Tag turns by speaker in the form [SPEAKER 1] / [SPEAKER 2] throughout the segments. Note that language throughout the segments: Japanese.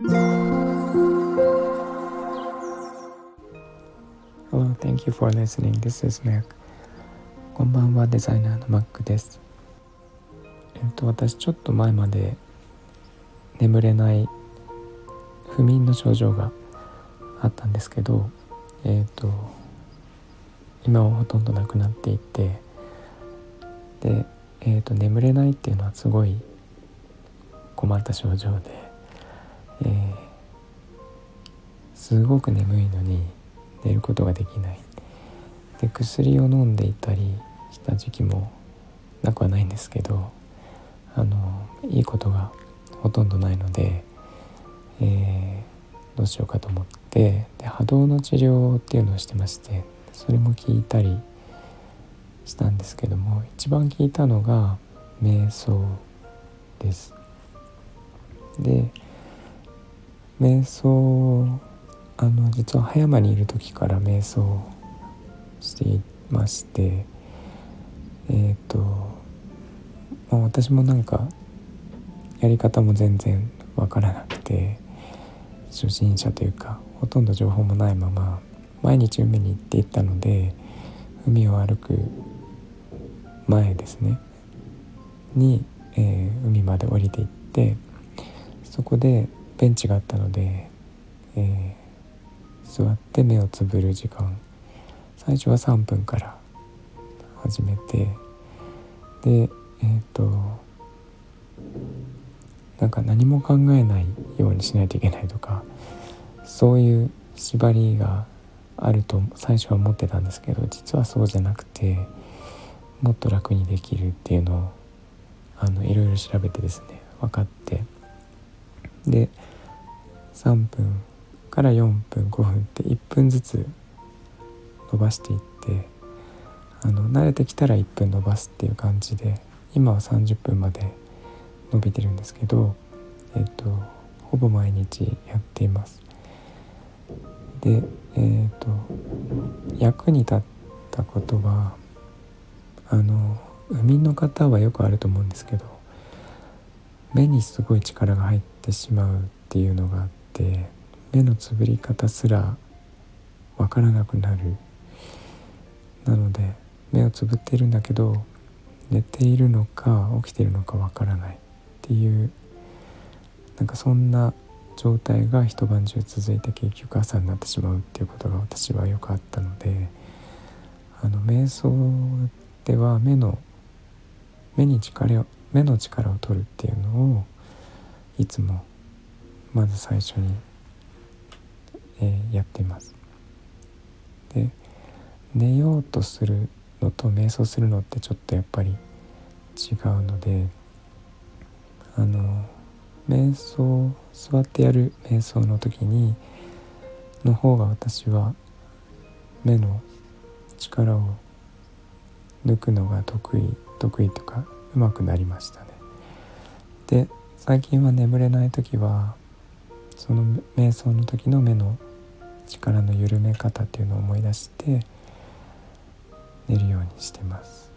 [SPEAKER 1] Hello, thank you for listening. This is Mac. こんばんは、デザイナーの Mac です。えっと、私ちょっと前まで眠れない不眠の症状があったんですけど、えっと、今はほとんどなくなっていて、で、えっと、眠れないっていうのはすごい困った症状で、すごく眠いのに寝ることができないで薬を飲んでいたりした時期もなくはないんですけどあのいいことがほとんどないので、えー、どうしようかと思ってで波動の治療っていうのをしてましてそれも聞いたりしたんですけども一番聞いたのが瞑想です。で瞑想あの実は葉山にいる時から瞑想していましてえっ、ー、と、まあ、私もなんかやり方も全然わからなくて初心者というかほとんど情報もないまま毎日海に行っていったので海を歩く前ですねに、えー、海まで降りていってそこでベンチがあったので、え座って目をつぶる時間。最初は3分から始めて。でえっ、ー、となんか何も考えないようにしないといけないとかそういう縛りがあると最初は思ってたんですけど実はそうじゃなくてもっと楽にできるっていうのをあのいろいろ調べてですね分かって。で3分から4分5分って1分ずつ伸ばしていってあの慣れてきたら1分伸ばすっていう感じで今は30分まで伸びてるんですけどえっ、とほぼ毎日やっています。でえっ、と役に立ったことはあの海民の方はよくあると思うんですけど目にすごい力が入ってしまうっていうのがあって目のつぶり方すらわからなくなる。なので目をつぶっているんだけど寝ているのか起きているのかわからない。っていうなんかそんな状態が一晩中続いて結局朝になってしまうっていうことが私はよくあったのであの瞑想では目の目に力を目の力を取るっていうのをいつもまず最初にえー、やってます。で寝ようとするのと瞑想するのってちょっとやっぱり違うのであの瞑想座ってやる瞑想の時にの方が私は目の力を抜くのが得意得意とかうまくなりましたね。で最近は眠れない時はその瞑想の時の目の力の緩め方っていうのを思い出して寝るようにしてます。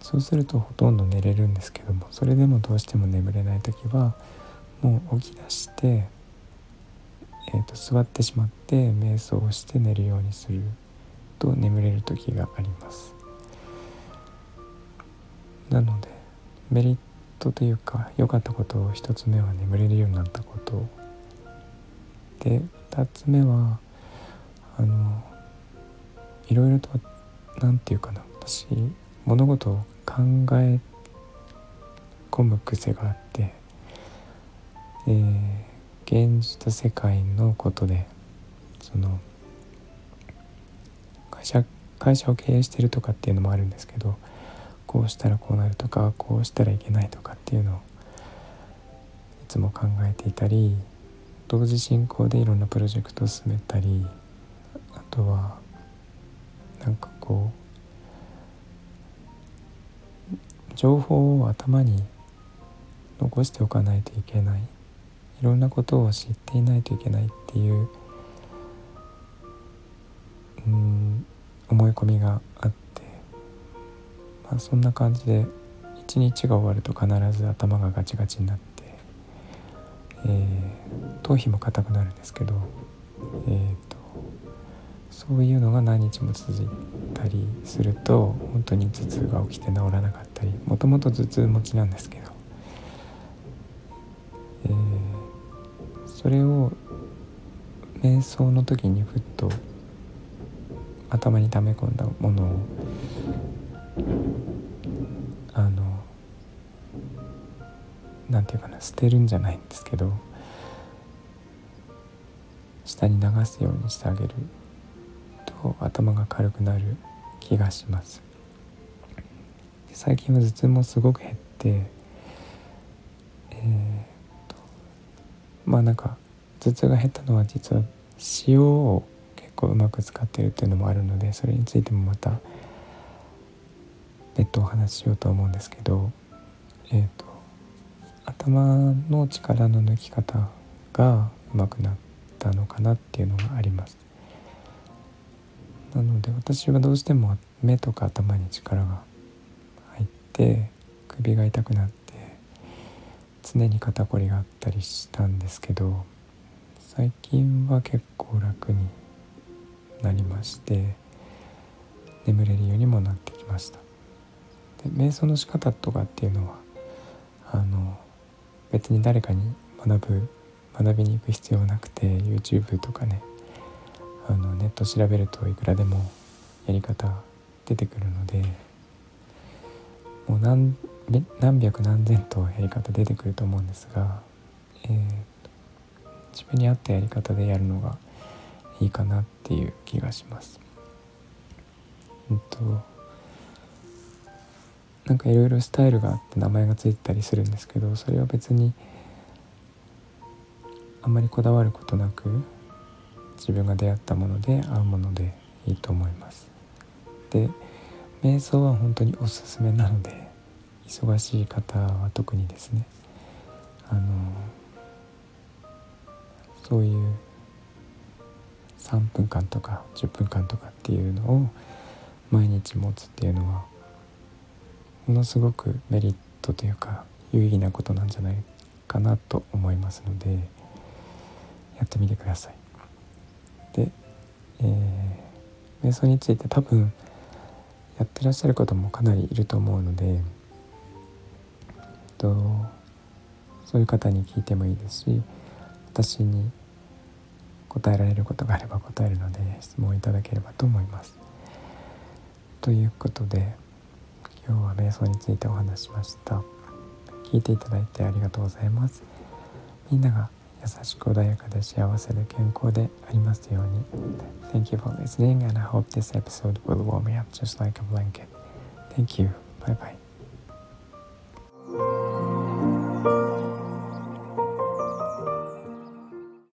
[SPEAKER 1] そうするとほとんど寝れるんですけどもそれでもどうしても眠れない時はもう起き出して、えーと、座ってしまって瞑想をして寝るようにすると眠れる時があります。なのでメリットというか良かったことを1つ目は眠れるようになったことで2つ目はあのいろいろと何て言うかな私物事を考え込む癖があって、えー、現実世界のことでその会社会社を経営してるとかっていうのもあるんですけどこうしたらこうなるとかこうしたらいけないとかっていうのをいつも考えていたり同時進行でいろんなプロジェクトを進めたりあとはなんかこう情報を頭に残しておかないといけないいろんなことを知っていないといけないっていううん思い込みがあって、まあ、そんな感じで一日が終わると必ず頭がガチガチになって、えー頭皮も硬くなるんですけど、えーと、そういうのが何日も続いたりすると本当に頭痛が起きて治らなかったりもともと頭痛持ちなんですけど、えー、それを瞑想の時にふっと頭に溜め込んだものをなんていうかな捨てるんじゃないんですけど下に流すようにしてあげると頭が軽くなる気がします。最近は頭痛もすごく減ってえー、とまあなんか頭痛が減ったのは実は塩を結構うまく使ってるっていうのもあるのでそれについてもまた別途お話ししようと思うんですけどえっ、と頭の力の抜き方がうまくなったのかなっていうのがあります。なので私はどうしても目とか頭に力が入って首が痛くなって常に肩こりがあったりしたんですけど最近は結構楽になりまして眠れるようにもなってきました。で瞑想の仕方とかっていうのはあの別に誰かに学ぶ学びに行く必要はなくて YouTube とかねあのネット調べるといくらでもやり方出てくるのでもう何何百何千とやり方出てくると思うんですが、えー、自分に合ったやり方でやるのがいいかなっていう気がします。うんとなんかいろいろスタイルがあって名前が付いたりするんですけどそれは別にあんまりこだわることなく自分が出会ったもので合うものでいいと思います。で瞑想は本当におすすめなので忙しい方は特にですねあのそういう3分間とか10分間とかっていうのを毎日持つっていうのはものすごくメリットというか有意義なことなんじゃないかなと思いますのでやってみてください。で、えー、瞑想について多分やってらっしゃる方もかなりいると思うのでとそういう方に聞いてもいいですし私に答えられることがあれば答えるので質問いただければと思います。ということで今日は瞑想についてお話しました聞いていただいてありがとうございますみんなが優しく穏やかで幸せで健康でありますように Thank you for listening and I hope this episode will warm me up just like a blanket Thank you. Bye bye.